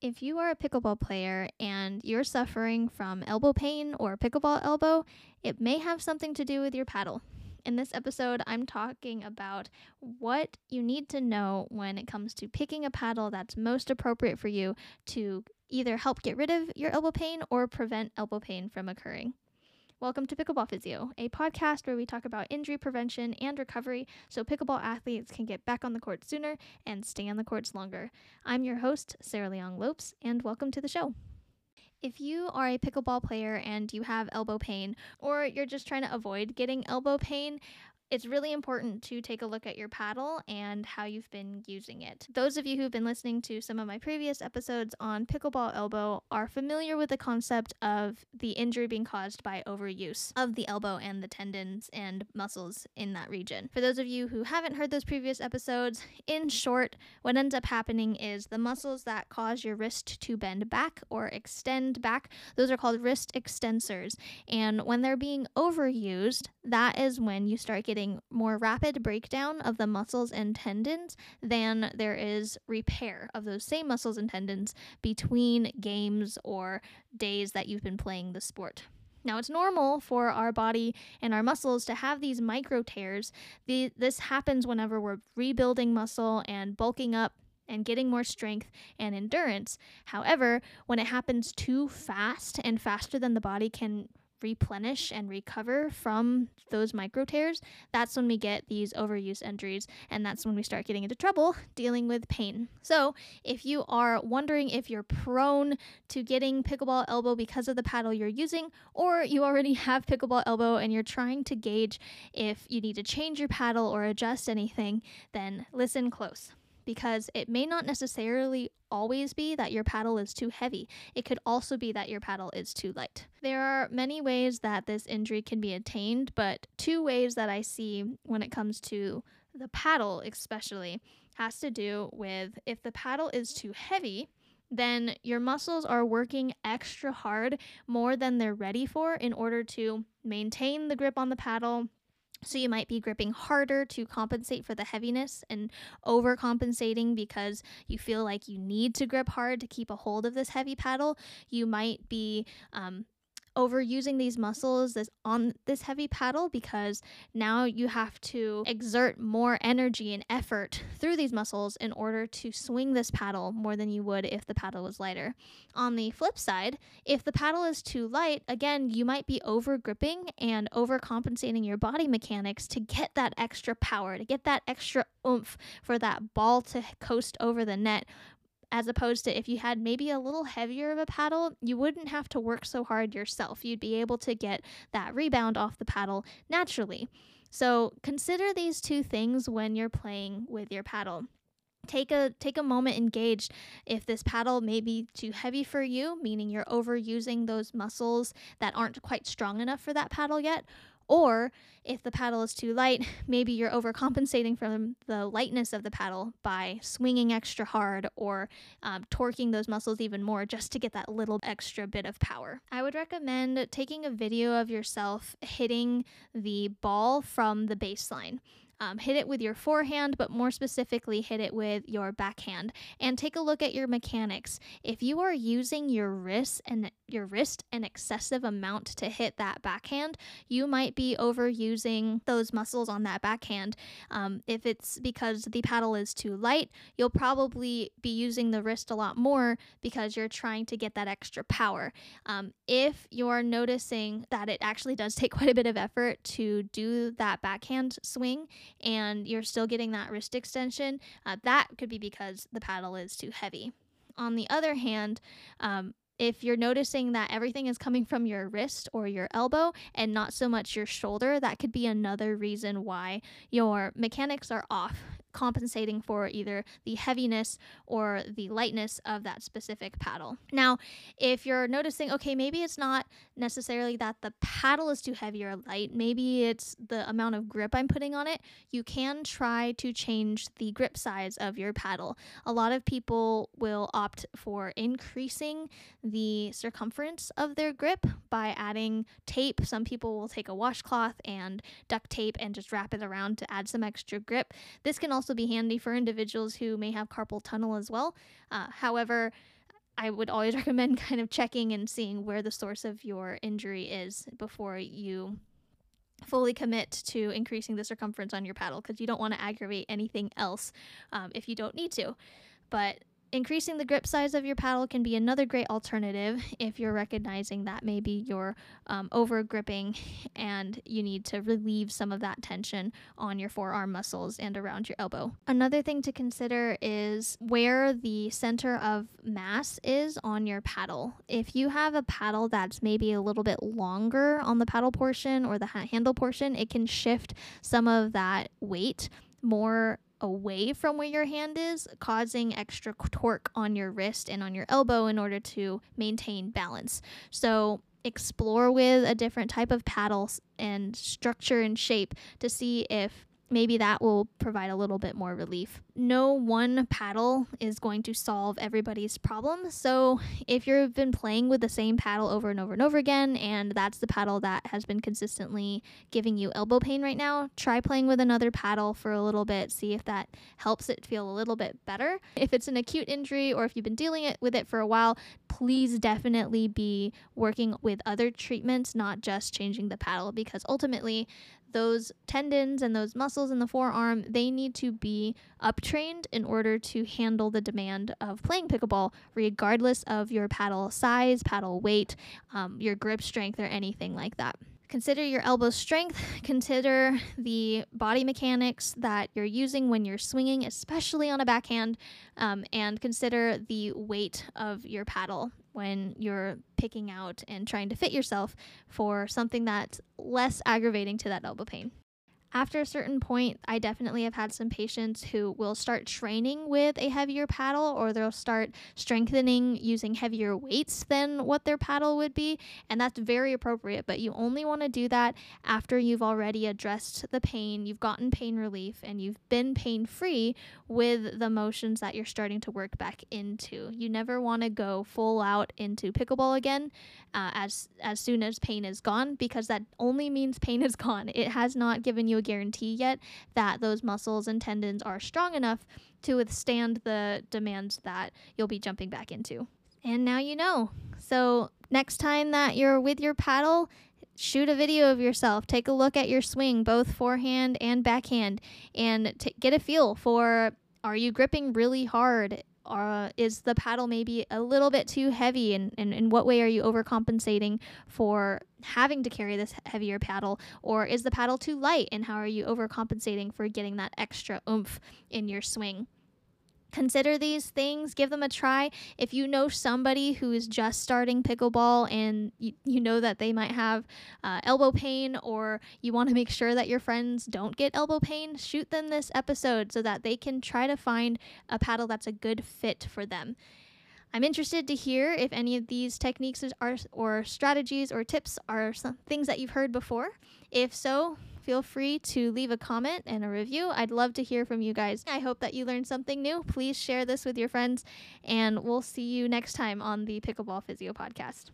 If you are a pickleball player and you're suffering from elbow pain or pickleball elbow, it may have something to do with your paddle. In this episode, I'm talking about what you need to know when it comes to picking a paddle that's most appropriate for you to either help get rid of your elbow pain or prevent elbow pain from occurring. Welcome to Pickleball Physio, a podcast where we talk about injury prevention and recovery so pickleball athletes can get back on the court sooner and stay on the courts longer. I'm your host, Sarah Leong Lopes, and welcome to the show. If you are a pickleball player and you have elbow pain, or you're just trying to avoid getting elbow pain, it's really important to take a look at your paddle and how you've been using it. Those of you who've been listening to some of my previous episodes on pickleball elbow are familiar with the concept of the injury being caused by overuse of the elbow and the tendons and muscles in that region. For those of you who haven't heard those previous episodes, in short, what ends up happening is the muscles that cause your wrist to bend back or extend back, those are called wrist extensors. And when they're being overused, that is when you start getting getting more rapid breakdown of the muscles and tendons than there is repair of those same muscles and tendons between games or days that you've been playing the sport. Now, it's normal for our body and our muscles to have these micro tears. The, this happens whenever we're rebuilding muscle and bulking up and getting more strength and endurance. However, when it happens too fast and faster than the body can replenish and recover from those micro tears, that's when we get these overuse injuries, and that's when we start getting into trouble dealing with pain. So, if you are wondering if you're prone to getting pickleball elbow because of the paddle you're using, or you already have pickleball elbow and you're trying to gauge if you need to change your paddle or adjust anything, then listen close because it may not necessarily always be that your paddle is too heavy. It could also be that your paddle is too light. There are many ways that this injury can be attained, but two ways that I see when it comes to the paddle, especially, has to do with if the paddle is too heavy, then your muscles are working extra hard more than they're ready for in order to maintain the grip on the paddle so you might be gripping harder to compensate for the heaviness and overcompensating because you feel like you need to grip hard to keep a hold of this heavy paddle. You might be um, overusing these muscles this on this heavy paddle because now you have to exert more energy and effort through these muscles in order to swing this paddle more than you would if the paddle was lighter. On the flip side, if the paddle is too light, again, you might be over gripping and overcompensating your body mechanics to get that extra power, to get that extra oomph for that ball to coast over the net as opposed to if you had maybe a little heavier of a paddle, you wouldn't have to work so hard yourself. You'd be able to get that rebound off the paddle naturally. So consider these two things when you're playing with your paddle. Take a take a moment engaged if this paddle may be too heavy for you, meaning you're overusing those muscles that aren't quite strong enough for that paddle yet, or if the paddle is too light, maybe you're overcompensating from the lightness of the paddle by swinging extra hard or um, torquing those muscles even more just to get that little extra bit of power. I would recommend taking a video of yourself hitting the ball from the baseline. Um, hit it with your forehand, but more specifically, hit it with your backhand. And take a look at your mechanics. If you are using your wrist and your wrist an excessive amount to hit that backhand, you might be overusing those muscles on that backhand. Um, if it's because the paddle is too light, you'll probably be using the wrist a lot more because you're trying to get that extra power. Um, if you're noticing that it actually does take quite a bit of effort to do that backhand swing and you're still getting that wrist extension, uh, that could be because the paddle is too heavy. On the other hand, um, if you're noticing that everything is coming from your wrist or your elbow and not so much your shoulder, that could be another reason why your mechanics are off compensating for either the heaviness or the lightness of that specific paddle. Now, if you're noticing, okay, maybe it's not necessarily that the paddle is too heavy or light, maybe it's the amount of grip I'm putting on it, you can try to change the grip size of your paddle. A lot of people will opt for increasing the circumference of their grip by adding tape. Some people will take a washcloth and duct tape and just wrap it around to add some extra grip. This can also be handy for individuals who may have carpal tunnel as well. Uh, however, I would always recommend kind of checking and seeing where the source of your injury is before you fully commit to increasing the circumference on your paddle because you don't want to aggravate anything else um, if you don't need to. But Increasing the grip size of your paddle can be another great alternative if you're recognizing that maybe you're um, over gripping and you need to relieve some of that tension on your forearm muscles and around your elbow. Another thing to consider is where the center of mass is on your paddle. If you have a paddle that's maybe a little bit longer on the paddle portion or the handle portion, it can shift some of that weight more away from where your hand is, causing extra torque on your wrist and on your elbow in order to maintain balance. So, explore with a different type of paddle and structure and shape to see if maybe that will provide a little bit more relief. No one paddle is going to solve everybody's problem. So, if you've been playing with the same paddle over and over and over again, and that's the paddle that has been consistently giving you elbow pain right now, try playing with another paddle for a little bit, see if that helps it feel a little bit better. If it's an acute injury or if you've been dealing it with it for a while, please definitely be working with other treatments, not just changing the paddle, because ultimately those tendons and those muscles in the forearm, they need to be uptrained in order to handle the demand of playing pickleball, regardless of your paddle size, paddle weight, um, your grip strength, or anything like that. Consider your elbow strength. Consider the body mechanics that you're using when you're swinging, especially on a backhand. Um, and consider the weight of your paddle when you're picking out and trying to fit yourself for something that's less aggravating to that elbow pain after a certain point, I definitely have had some patients who will start training with a heavier paddle or they'll start strengthening using heavier weights than what their paddle would be. And that's very appropriate, but you only want to do that after you've already addressed the pain, you've gotten pain relief, and you've been pain free with the motions that you're starting to work back into. You never want to go full out into pickleball again uh, as, as soon as pain is gone because that only means pain is gone. It has not given you guarantee yet that those muscles and tendons are strong enough to withstand the demands that you'll be jumping back into. And now you know. So, next time that you're with your paddle, shoot a video of yourself. Take a look at your swing, both forehand and backhand, and t- get a feel for are you gripping really hard? Uh, is the paddle maybe a little bit too heavy? And, and in what way are you overcompensating for having to carry this heavier paddle? Or is the paddle too light? And how are you overcompensating for getting that extra oomph in your swing? Consider these things give them a try if you know somebody who is just starting pickleball and you, you know that they might have uh, elbow pain or you want to make sure that your friends don't get elbow pain shoot them this episode so that they can try to find a paddle that's a good fit for them I'm interested to hear if any of these techniques are or strategies or tips are some things that you've heard before. If so, feel free to leave a comment and a review. I'd love to hear from you guys. I hope that you learned something new. Please share this with your friends, and we'll see you next time on the Pickleball Physio podcast.